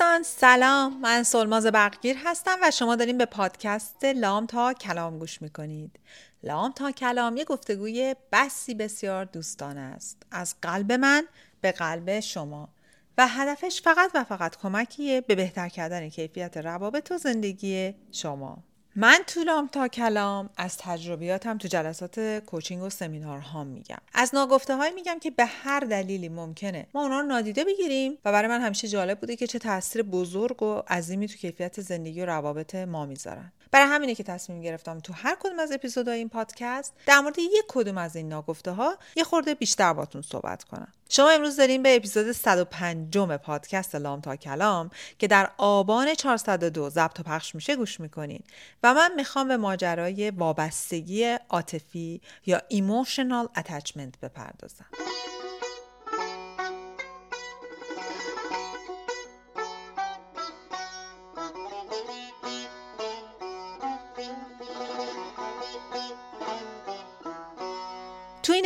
دوستان سلام. من سلماز برقگیر هستم و شما داریم به پادکست لام تا کلام گوش می‌کنید. لام تا کلام یه گفتگوی بسی بسیار دوستانه است. از قلب من به قلب شما. و هدفش فقط و فقط کمکیه به بهتر کردن کیفیت روابط و زندگی شما. من طولام تا کلام از تجربیاتم تو جلسات کوچینگ و سمینارها میگم. از ناگفته های میگم که به هر دلیلی ممکنه ما اونا رو نادیده بگیریم و برای من همیشه جالب بوده که چه تاثیر بزرگ و عظیمی تو کیفیت زندگی و روابط ما می‌ذارن. برای همینه که تصمیم گرفتم تو هر کدوم از اپیزودهای این پادکست در مورد یک کدوم از این ناگفته ها یه خورده بیشتر باتون صحبت کنم. شما امروز داریم به اپیزود 105 پادکست لام تا کلام که در آبان 402 ضبط و پخش میشه گوش می‌کنین و من می‌خوام به ماجرای وابستگی عاطفی یا ایموشنال اتچمنت بپردازم.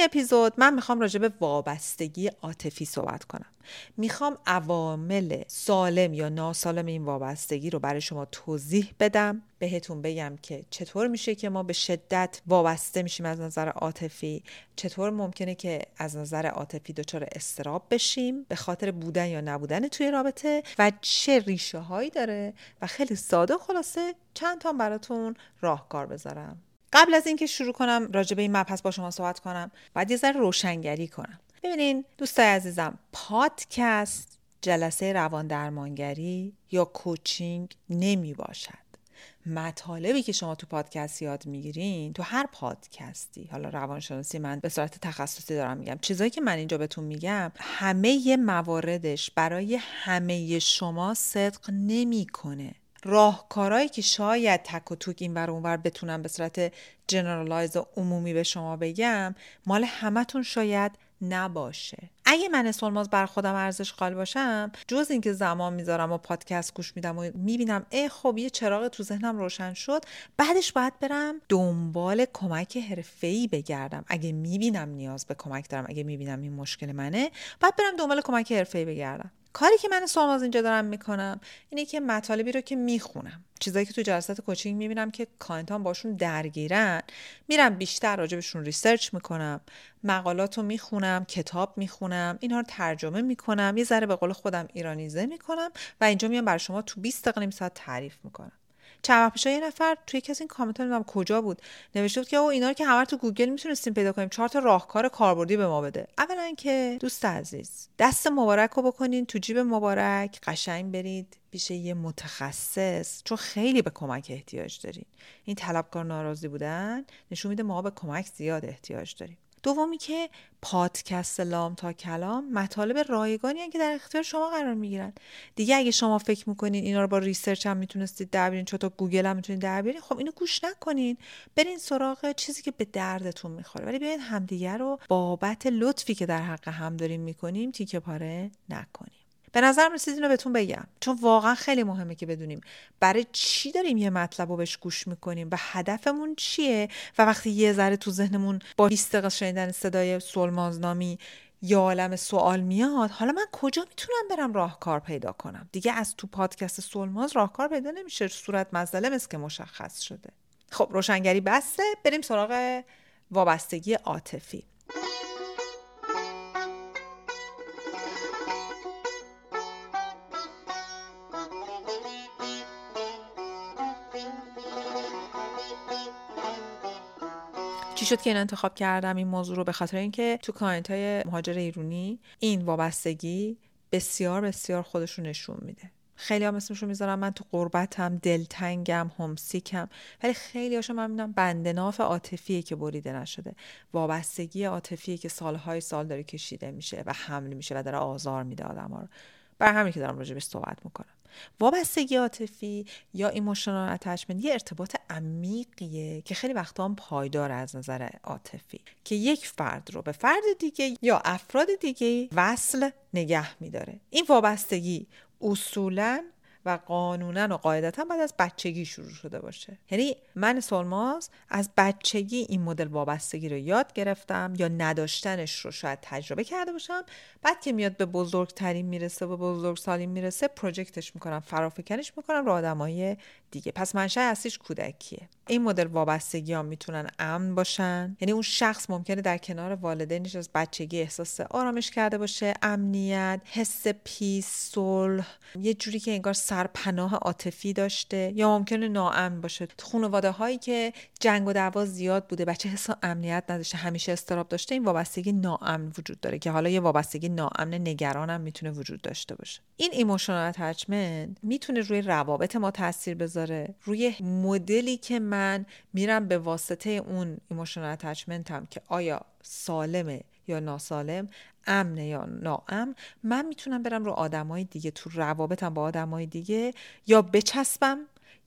اپیزود من می‌خوام راجع به وابستگی عاطفی صحبت کنم. می‌خوام عوامل سالم یا ناسالم این وابستگی رو برای شما توضیح بدم. بهتون بگم که چطور میشه که ما به شدت وابسته میشیم از نظر عاطفی؟ چطور ممکنه که از نظر عاطفی دچار استراب بشیم؟ به خاطر بودن یا نبودن توی رابطه؟ و چه ریشه هایی داره؟ و خیلی ساده خلاصه چند تا براتون راهکار بذارم. قبل از اینکه شروع کنم راجع به این مبحث با شما صحبت کنم باید یه ذره روشنگری کنم. ببینین دوستای عزیزم پادکست جلسه روان درمانگری یا کوچینگ نمی باشد. مطالبی که شما تو پادکست یاد می‌گیرین تو هر پادکستی حالا روانشناسی من به صورت تخصصی دارم میگم چیزایی که من اینجا بهتون میگم همه مواردش برای همه شما صدق نمی‌کنه. راهکارهایی که شاید تک و توک این ور اونور بتونم به صورت جنرالایز و عمومی به شما بگم مال همتون شاید نباشه. اگه من سلماز بر خودم ارزش قائل باشم جز اینکه زمان می‌ذارم و پادکست گوش میدم و می‌بینم ای خب یه چراغ تو ذهنم روشن شد بعدش باید برم دنبال کمک حرفه‌ای بگردم. اگه می‌بینم نیاز به کمک دارم اگه می‌بینم این مشکل منه بعد برم دنبال کمک حرفه‌ای بگردم. کاری که من سوماز اینجا دارم می‌کنم اینه که مطالبی رو که می‌خونم چیزایی که تو جلسات coaching می‌بینم که کلاینتام باهاشون درگیرن میرم بیشتر راجبشون research می‌کنم مقالات رو می‌خونم کتاب می‌خونم اینها رو ترجمه می‌کنم یه ذره به قول خودم ایرانیزه می‌کنم و اینجا میام برای شما تو 20 دقیقه نیم ساعت تعریف می‌کنم. چند وقت یه نفر توی کسی این کامنت نمی‌دونم کجا بود؟ نوشته بود که او اینا رو که همه تو گوگل می‌تونستیم پیدا کنیم. چهار تا راهکار کاربردی به ما بده. اولا که دوست عزیز دست مبارک رو بکنین تو جیب مبارک. قشنگ برید. پیش یه متخصص. چون خیلی به کمک احتیاج دارین. این طلبکار ناراضی بودن نشون میده ما به کمک زیاد احتیاج داریم. دومی که پادکست لام تا کلام مطالب رایگانی که در اختیار شما قرار می‌گیرن. دیگه اگه شما فکر می‌کنین اینا رو با research هم می‌تونستید در بیارین تو گوگل هم می‌تونید در بیارین خب اینو گوش نکنین. برین سراغ چیزی که به دردتون می‌خوره. ولی بیاین همدیگه رو بابت لطفی که در حق هم داریم می‌کنیم تیکه پاره نکنیم به نظرم رسید اینو بهتون بگم. چون واقعا خیلی مهمه که بدونیم برای چی داریم یه مطلب رو بهش گوش می‌کنیم و هدفمون چیه و وقتی یه ذره تو ذهنمون با 20 دقیقه شنیدن صدای سلمازنامی یا عالم سوال میاد حالا من کجا می‌تونم برم راهکار پیدا کنم؟ دیگه از تو پادکست سلماز راهکار پیدا نمیشه صورت مزدله مثل که مشخص شده. خب روشنگری بسته بریم سراغ وابستگی عاطفی. چی شد که این انتخاب کردم این موضوع رو؟ به خاطر اینکه تو client های مهاجر ایرونی این وابستگی بسیار بسیار خودش رو نشون میده. خیلی هم اسمشو می‌ذارم. من تو غربتم دلتنگم homesick ام ولی خیلی هاشو من می‌دونم بند ناف عاطفیه که بریده نشده. وابستگی عاطفیه که سالهای سال داره کشیده میشه و حمل میشه و داره آزار میده آدم ها رو. برای همین که دارم راجبش صحبت می‌کنم. وابستگی عاطفی یا emotional attachment یه ارتباط عمیقیه که خیلی وقتا هم پایدار از نظر عاطفی. که یک فرد رو به فرد دیگه یا افراد دیگه وصل نگه میداره. این وابستگی اصولا و قانونا و قاعدتا بعد از بچگی شروع شده باشه. یعنی من سولماز از بچگی این مدل وابستگی رو یاد گرفتم یا نداشتنش رو شاید تجربه کرده باشم. بعد که میاد به بزرگتری می‌رسه و بزرگسالی می‌رسه project اش می‌کنم فرافکنش می‌کنم رو آدمای دیگه. پس منشأ اصلیش کودکیه. این مدل وابستگی ها می‌تونن امن باشن. یعنی اون شخص ممکنه در کنار والدینش از بچگی احساس آرامش کرده باشه امنیت حس peace صلح. یه جوری که انگار سرپناه عاطفی داشته. یا ممکنه ناامن باشه. خانواده هایی که جنگ و دعوا زیاد بوده بچه حس امنیت نداشته همیشه اضطراب داشته این وابستگی ناامن وجود داره که حالا یه وابستگی ناامن نگرانم می‌تونه وجود داشته باشه. این emotional attachment می‌تونه روی روابط ما تاثیر بذاره. روی مدلی که من میرم به واسطه اون emotional attachment هم که آیا سالمه یا ناسالم امنه یا ناامن من می‌تونم برم رو آدمای دیگه تو روابطم با آدمای دیگه یا بچسبم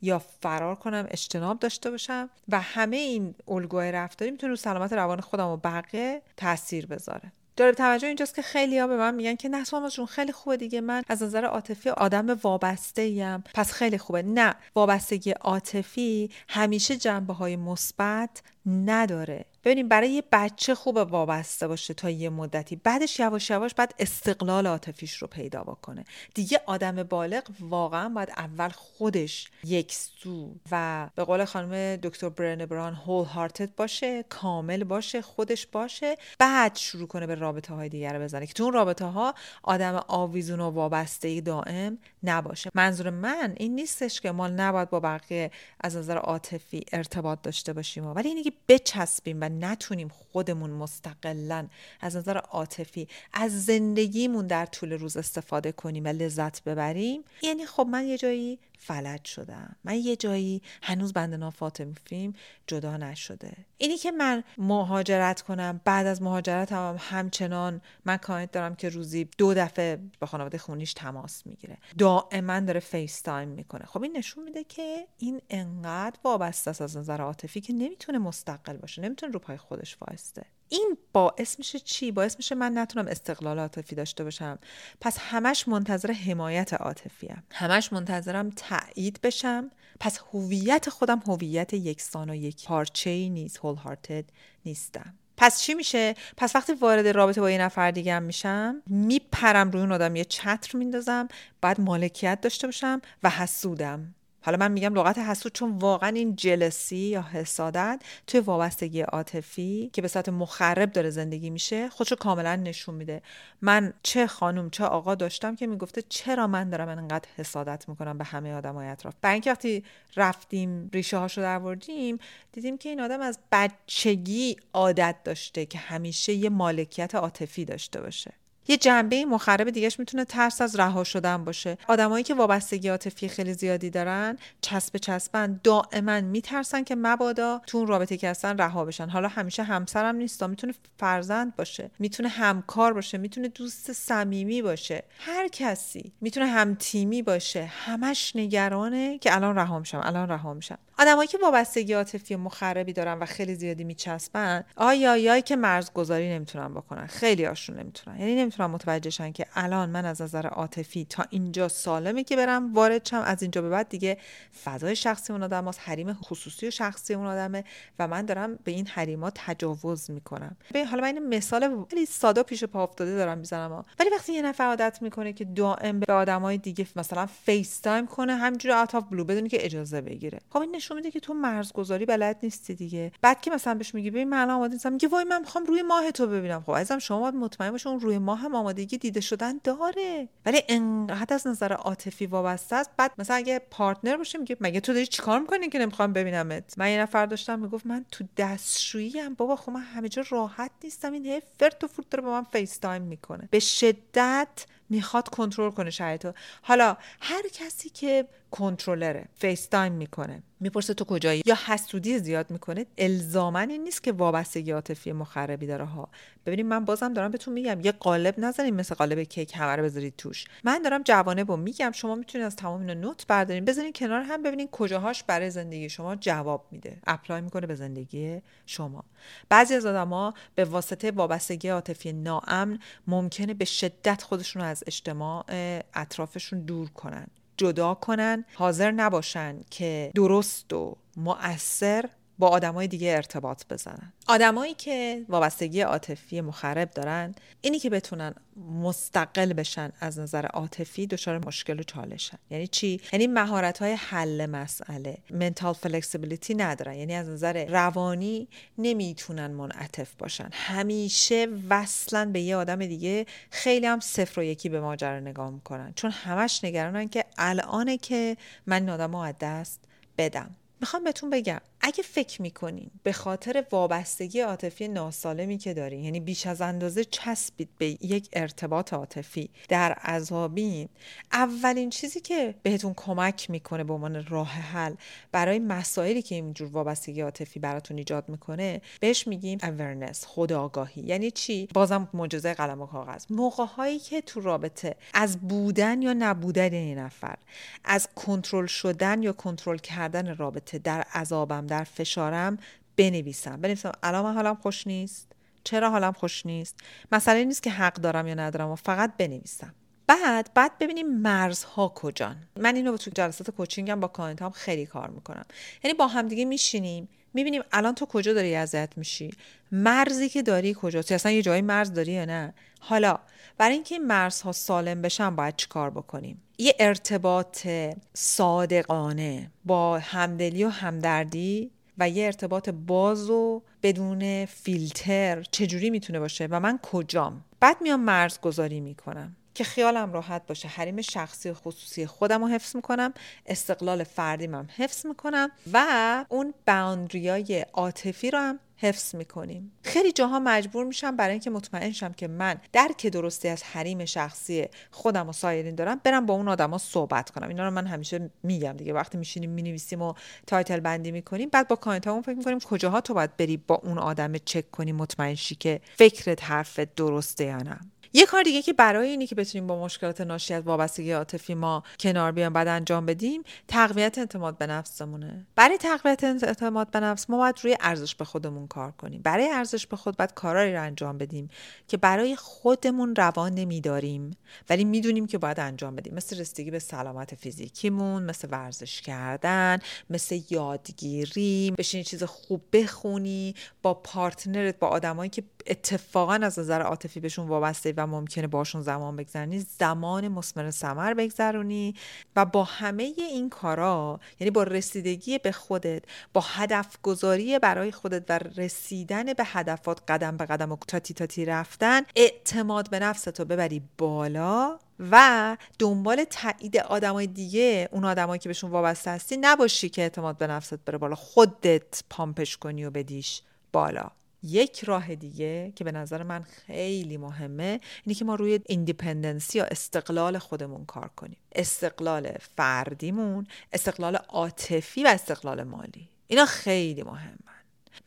یا فرار کنم اجتناب داشته باشم و همه این الگوهای رفتاری می‌تونه رو سلامت روان خودم و بقیه تاثیر بذاره. جالب توجه اینجاست که خیلی ها به من میگن که نه جون خیلی خوبه دیگه. من از نظر عاطفی آدم وابسته ایم پس خیلی خوبه. نه وابستگی عاطفی همیشه جنبه های مثبت نداره. ببینیم برای یه بچه خوب وابسته باشه تا یه مدتی. بعدش یواش یواش باید استقلال عاطفیش رو پیدا بکنه. دیگه آدم بالغ واقعا باید اول خودش یک سو و به قول خانم دکتر برن بران هول هارتد باشه کامل باشه خودش باشه بعد شروع کنه به رابطه های دیگر رو بزنه که تو اون رابطه ها آدم آویزون و وابسته دائم نباشه. منظور من این نیستش که ما نباید با بقیه از نظر عاطفی ارتباط داشته باشیم ولی اینه که بچسبیم و نتونیم خودمون مستقلا از نظر عاطفی از زندگیمون در طول روز استفاده کنیم و لذت ببریم. یعنی خب من یه جایی فلج شدم. من یه جایی هنوز بند ناف عاطفیم جدا نشده. اینی که من مهاجرت کنم بعد از مهاجرت هم همچنان من client دارم که روزی دو دفعه با خانواده خونیش تماس می‌گیره. دائما داره FaceTime می‌کنه. خب این نشون میده که این انقدر وابسته است از نظر عاطفی که نمی‌تونه مستقل باشه نمی‌تونه رو پای خودش وایسته. این باعث میشه چی؟ باعث میشه من نتونم استقلال عاطفی داشته باشم. پس همش منتظر حمایت عاطفی ام. همش منتظرم تایید بشم. پس هویت خودم هویت یکسان و یک پارچه ای نیست هول هارتد نیستم. پس چی میشه؟ پس وقتی وارد رابطه با یه نفر دیگه هم میشم میپرم روی اون آدم یه چتر میندازم بعد مالکیت داشته باشم و حسودم. حالا من میگم لغت حسود چون واقعا این جلسی یا حسادت توی وابستگی عاطفی که به صورت مخرب داره زندگی میشه خودشو کاملا نشون میده. من چه خانم چه آقا داشتم که می‌گفته چرا من دارم انقدر حسادت می‌کنم به همه آدمای اطراف؟ برای اینکه وقتی رفتیم ریشه هاشو دروردیم دیدیم که این آدم از بچگی عادت داشته که همیشه یه مالکیت عاطفی داشته باشه. یه جنبه مخرب دیگهش می‌تونه ترس از رها شدن باشه. آدمایی که وابستگی عاطفی خیلی زیادی دارن چسب چسبن دائما میترسن که مبادا تو اون رابطه که هستن رها بشن. حالا همیشه همسرم نیست می‌تونه فرزند باشه می‌تونه همکار باشه می‌تونه دوست صمیمی باشه. هر کسی می‌تونه هم تیمی باشه. همش نگرانه که الان رها میشم الان رها میشم. آدمایی که وابستگی عاطفی مخربی دارن و خیلی زیادی میچسبن آیا که مرزگذاری نمی‌تونن بکنن. خیلی هاشون نمی‌تونن. یعنی نمی‌تونن متوجهشن که الان من از نظر عاطفی تا اینجا سالمه که برم وارد شم. از اینجا به بعد دیگه فضای شخصی اون آدم هست حریم خصوصی و شخصی اون آدمه و من دارم به این حریما تجاوز می‌کنم. حالا من این مثال خیلی ساده پیش پا افتاده دارم می‌زنم ولی وقتی یه نفر عادت می‌کنه که دائم به آدمای دیگه مثلا FaceTime کنه همینجوری out of the blue بدون اینکه اجازه بگیره. خب نشون میده که تو مرزگذاری بلد نیستی دیگه. بعد که مثلا بهش میگی ببین من آماده نیستم میگه وای من می‌خوام روی ماه تو ببینم. خب عزیزم شما باید مطمئن باش اون روی ماه هم آمادگی دیده شدن داره. ولی انقدر از نظر عاطفی وابسته است. بعد مثلا اگه partner باشه میگه مگه تو داری چیکار می‌کنی که نمی‌خوام ببینمت؟ من یه نفر داشتم می‌گفت من تو دستشویی ام بابا خب من همه جا راحت نیستم. این هی فرت و فورت داره با من FaceTime می‌کنه. به شدت می‌خواد کنترل کنه شرایطو حالا هر کسی که controller ه FaceTime می‌کنه. می‌پرسه تو کجایی؟ یا حسودی زیاد می‌کنه. الزاما این نیست که وابستگی عاطفی مخربی داره ها. ببینید من بازم دارم بهتون میگم یه قالب نزنید مثل قالب کیک همه رو بذارید توش. من دارم جوانب و میگم شما می‌تونید از تمام اینا note بردارین بذارین کنار هم ببینین کجاهاش برای زندگی شما جواب میده. apply می‌کنه به زندگی شما. بعضی از آدما به واسطه وابستگی عاطفی ناامن ممکنه به شدت خودشون رو از اجتماع اطرافشون دور کنن. جدا کنن حاضر نباشن که درست و مؤثر با آدمای دیگه ارتباط بزنن. آدمایی که وابستگی عاطفی مخرب دارن اینی که بتونن مستقل بشن از نظر عاطفی دچار مشکل و چالشن. یعنی چی؟ یعنی مهارت های حل مسئله. منتال فلکسیبیلیتی ندارن. یعنی از نظر روانی نمی‌تونن منعطف باشن. همیشه وصلن به یه آدم دیگه خیلی هم صفر و یکی به ماجرا نگاه می‌کنن. چون همش نگرانن که الانه که من این آدم از دست بدم. می‌خوام بهتون بگم اگه فکر می‌کنین به خاطر وابستگی عاطفی ناسالمی که دارین یعنی بیش از اندازه چسبید به یک ارتباط عاطفی در عذابین اولین چیزی که بهتون کمک می‌کنه به عنوان راه حل برای مسائلی که اینجور وابستگی عاطفی براتون ایجاد می‌کنه بهش میگیم awareness خودآگاهی. یعنی چی؟ بازم معجزه قلم و کاغذ. موقع هایی که تو رابطه از بودن یا نبودن این نفر از کنترل شدن یا کنترل کردن رابطه در عذابم در فشارم بنویسم. بنویسم الان من حالم خوش نیست؟ چرا حالم خوش نیست؟ مسئله نیست که حق دارم یا ندارم و فقط بنویسم. بعد بعد ببینیم مرزها کجان. من اینو تو جلسات coaching م با client هام خیلی کار می‌کنم. یعنی با همدیگه میشینیم. می‌بینیم الان تو کجا داری اذیت میشی؟ مرزی که داری کجاست؟ اصلا یه جایی مرز داری یا نه؟ حالا برای اینکه این مرزها سالم بشن باید چیکار بکنیم؟ یه ارتباط صادقانه با همدلی و همدردی و یه ارتباط باز و بدون فیلتر چجوری می‌تونه باشه و من کجام؟ بعد میام مرز گذاری می‌کنم. که خیالم راحت باشه. حریم شخصی و خصوصی خودم رو حفظ می‌کنم. استقلال فردیم هم حفظ می‌کنم. و اون boundary ای عاطفی رو هم حفظ می‌کنیم. خیلی جاها مجبور میشم برای اینکه مطمئن شم که من درک درستی از حریم شخصی خودم و سایرین دارم برم با اون آدما صحبت کنم. اینا رو من همیشه میگم دیگه. وقتی میشینیم می‌نویسیم و title بندی می‌کنیم بعد با client امون فکر می‌کنیم کجاها تو باید بری با اون آدم چک کنی مطمئن شی که فکرت حرفت درسته یا نه. یه کار دیگه که برای اینی که بتونیم با مشکلات ناشی از وابستگی عاطفی ما کنار بیام بعد انجام بدیم تقویت اعتماد به نفسمونه. برای تقویت اعتماد به نفس ما باید روی ارزش به خودمون کار کنیم. برای ارزش به خود باید کارایی رو انجام بدیم که برای خودمون روا نمیداریم ولی می‌دونیم که باید انجام بدیم. مثل رسیدگی به سلامت فیزیکیمون مثل ورزش کردن مثل یادگیری بشین چیز خوب بخونی با پارتنرت با آدمایی که اتفاقا از نظر عاطفی بهشون وابسته و ممکنه باشون زمان بگذرونی زمان مسمر سمر بگذرونی و با همه این کارا یعنی با رسیدگی به خودت با هدف گذاری برای خودت و رسیدن به هدفات قدم به قدم و تاتی تاتی رفتن اعتماد به نفستو ببری بالا و دنبال تایید آدمای دیگه اون آدمایی که بهشون وابسته هستی نباشی که اعتماد به نفست بره بالا خودت pump ش کنی و بدیش بالا. یک راه دیگه که به نظر من خیلی مهمه اینه که ما روی independency یا استقلال خودمون کار کنیم. استقلال فردیمون استقلال عاطفی و استقلال مالی. اینا خیلی مهم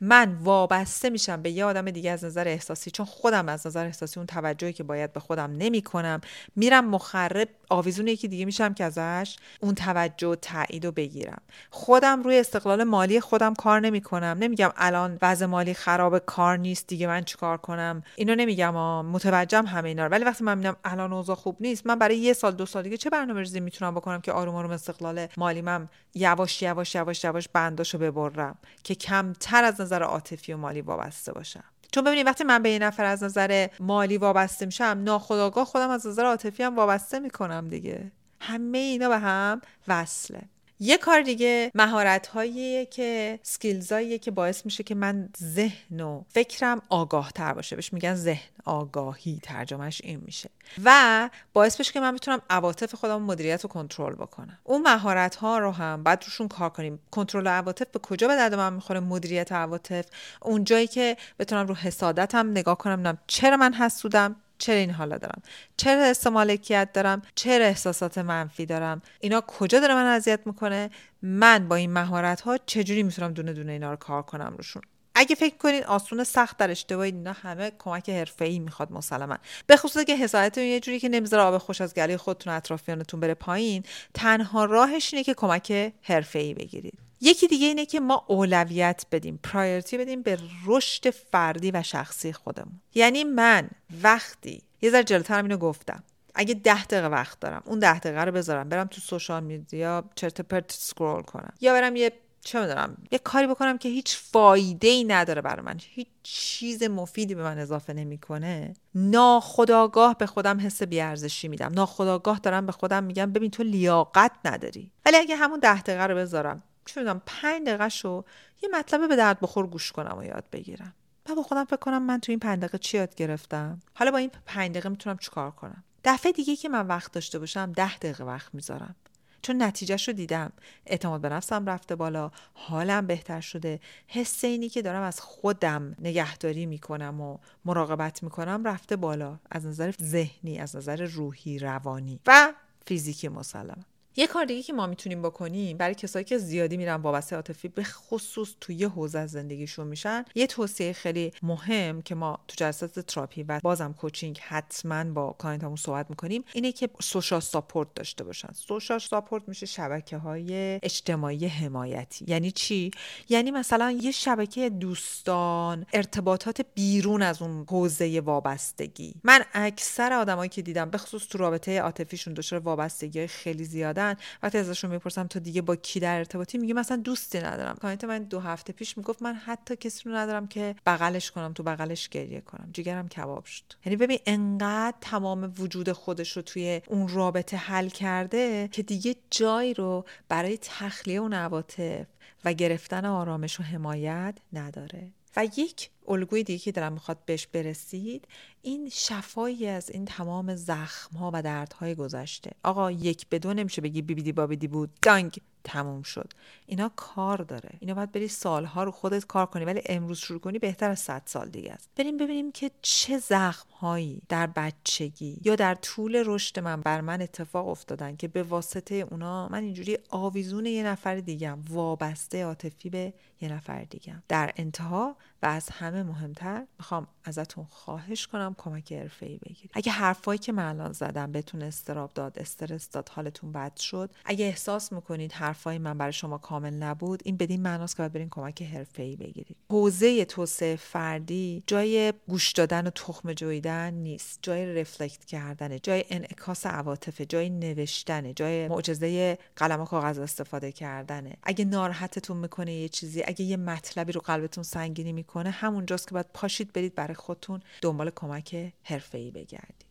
من وابسته میشم به یه آدم دیگه از نظر احساسی چون خودم از نظر احساسی اون توجهی که باید به خودم نمی کنم میرم مخرب آویزون یکی دیگه میشم که ازش اون توجه و تایید رو بگیرم. خودم روی استقلال مالی خودم کار نمی کنم نمیگم الان وضع مالی خراب کار نیست دیگه من چیکار کنم؟ اینو نمیگم متوجهم همه اینا ولی وقتی من می‌بینم الان اوضاع خوب نیست من برای یه سال دو سال دیگه چه برنامه‌ریزی می‌تونم بکنم که آروم آروم استقلال مالیمم یواش یواش یواش یواش بنداشو ببرم؟ که کمتر از نظر عاطفی و مالی وابسته باشم. چون ببینید وقتی من به یه نفر از نظر مالی وابسته میشم ناخداگاه خودم از نظر عاطفی هم وابسته می‌کنم دیگه. همه اینا به هم وصله. یه کار دیگه مهارت که سکیلز که باعث میشه که من ذهن و فکرم آگاه تر باشه. بهش میگن ذهن آگاهی ترجمهش این میشه. و باعث بشه که من بتونم عواطف خودم مدیریت و کنترل بکنم. اون مهارت ها رو هم بعد روشون کار کنیم. کنترل عواطف به کجا به درد من می‌خوره؟ مدیریت عواطف. اون جایی که بتونم رو حسادتم نگاه کنم چرا من حسودم. چرا این حالا دارم؟ چرا حس مالکیت دارم؟ چرا احساسات منفی دارم؟ اینا کجا داره من اذیت می‌کنه؟ من با این مهارت ها چجوری می‌تونم دونه دونه اینا رو کار کنم روشون؟ اگه فکر کنید آسون سخت در اشتباه اینا همه کمک حرفه‌ای می‌خواد مسلما. به خصوص که حسادتتون یه جوری که نمی‌ذاره آب خوش از گلوی خودتون اطرافیانتون بره پایین تنها راهش اینه که کمک حرفه‌ای بگیرید. یکی دیگه اینه که ما اولویت بدیم پرایورتی بدیم به رشد فردی و شخصی خودمون. یعنی من وقتی یه ذره جلوترم اینو گفتم. اگه ده دقیقه وقت دارم اون ده دقیقه رو بذارم برم تو سوشال میدیا چرت پرت سکرول کنم. یا برم یه چه می‌دونم یه کاری بکنم که هیچ فایده ای نداره برای من. هیچ چیز مفیدی به من اضافه نمی‌کنه. ناخداگاه به خودم حس بیارزشی میدم. ناخداگاه دارم به خودم میگم ببین تو لیاقت نداری. ولی اگه همون ده دقیقه رو بذارم چه می‌دونم پنج دقیقه یه مطلب به درد بخور گوش کنم و یاد بگیرم. و با خودم فکر کنم من تو این پنج دقیقه چی یاد گرفتم؟ حالا با این پنج دقیقه می‌تونم چیکار کنم؟ دفعه دیگه که من وقت داشته باشم ده دقیقه وقت می‌ذارم. چون نتیجهش رو دیدم. اعتماد به نفسم رفته بالا حالم بهتر شده. حس اینی که دارم از خودم نگهداری می‌کنم و مراقبت می‌کنم رفته بالا. از نظر ذهنی از نظر روحی روانی و فیزیکی مسلما یه کار دیگه که ما می‌تونیم بکنیم برای کسایی که زیادی میرن وابسته عاطفی به خصوص توی حوزه از زندگیشون میشن یه توصیه خیلی مهم که ما تو جلسات تراپی و بازم coaching حتما با client امون صحبت می‌کنیم اینه که social support داشته باشن. social support میشه شبکه های اجتماعی حمایتی. یعنی چی؟ یعنی مثلا یه شبکه دوستان ارتباطات بیرون از اون حوزه وابستگی. من اکثر آدمایی که دیدم به خصوص تو رابطه عاطفیشون دچار وابستگی خیلی زیاده وقتی ازشون می‌پرسم تو دیگه با کی در ارتباطی؟ میگه مثلا دوستی ندارم. کانیت من دو هفته پیش می‌گفت من حتی کسی رو ندارم که بغلش کنم تو بغلش گریه کنم. جگرم کباب شد. یعنی ببین انقدر تمام وجود خودش رو توی اون رابطه حل کرده که دیگه جایی رو برای تخلیه اون عواطف و گرفتن آرامش و حمایت نداره. و یک الگوی دیگه که دارم می‌خواد بهش برسید این شفایی از این تمام زخم ها و دردهای گذشته. آقا یک به دو نمیشه بگی بیبیدی بابیدی بود. دانگ. تموم شد. اینا کار داره. اینا باید بری سالها رو خودت کار کنی ولی امروز شروع کنی بهتر از صد سال دیگه است. بریم ببینیم که چه زخم هایی در بچگی یا در طول رشد من بر من اتفاق افتادن که به واسطه اونا من اینجوری آویزون یه نفر دیگم وابسته عاطفی به یه نفر دیگم در انتها و از همه مهمتر می‌خوام ازتون خواهش کنم کمک ای بگیرید. اگه حرفایی که من الان زدم بهتون استراب داد استرس داد حالتون بد شد اگه احساس می‌کنید حرفای من برای شما کامل نبود این بدین معناست که باید برین کمک ای بگیرید. حوزه توسعه فردی جای گوش دادن و تخم جویدن نیست جای رفلکت کردنه جای انعکاس عواطف جای نوشتنه جای معجزه قلم و کاغذ استفاده کردنه. اگه ناراحتتون می‌کنه یه چیزی اگه یه مطلبی رو قلبتون سنگینی می‌کنه همونجاست که باید پاشید برید برای خودتون دنبال کمک حرفه‌ای بگردید.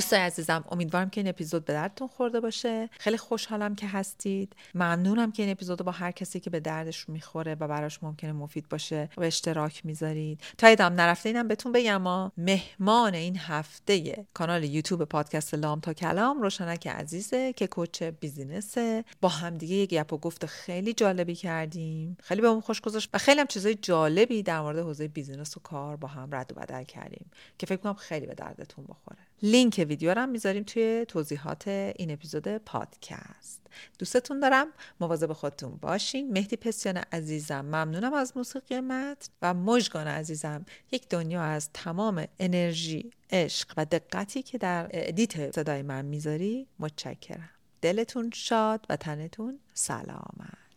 دوستای عزیزم امیدوارم که این اپیزود به دردتون خورده باشه. خیلی خوشحالم که هستید. ممنونم که این اپیزود با هر کسی که به دردش می‌خوره و براش ممکنه مفید باشه به اشتراک می‌ذارید. تا یادم نرفته اینم بهتون بگم ما مهمان این هفته کانال یوتیوب پادکست لام تا کلام روشنک عزیزه که coach business ه. با همدیگه یک گپ و گفت خیلی جالبی کردیم. خیلی بهمون خوش گذاشت و خیلی هم چیزای جالبی در مورد حوزه business و کار با هم رد و بدل کردیم که فکر کنم خیلی به دردتون بخوره. لینک ویدیو رو هم می‌ذاریم توی توضیحات این اپیزود پادکست. دوستتون دارم. مواظب خودتون باشین. مهدی پسیان عزیزم ممنونم از موسیقی متن و مژگان عزیزم یک دنیا از تمام انرژی عشق و دقتی که در edit صدای من می‌ذاری. متشکرم. دلتون شاد و تنتون سلامت.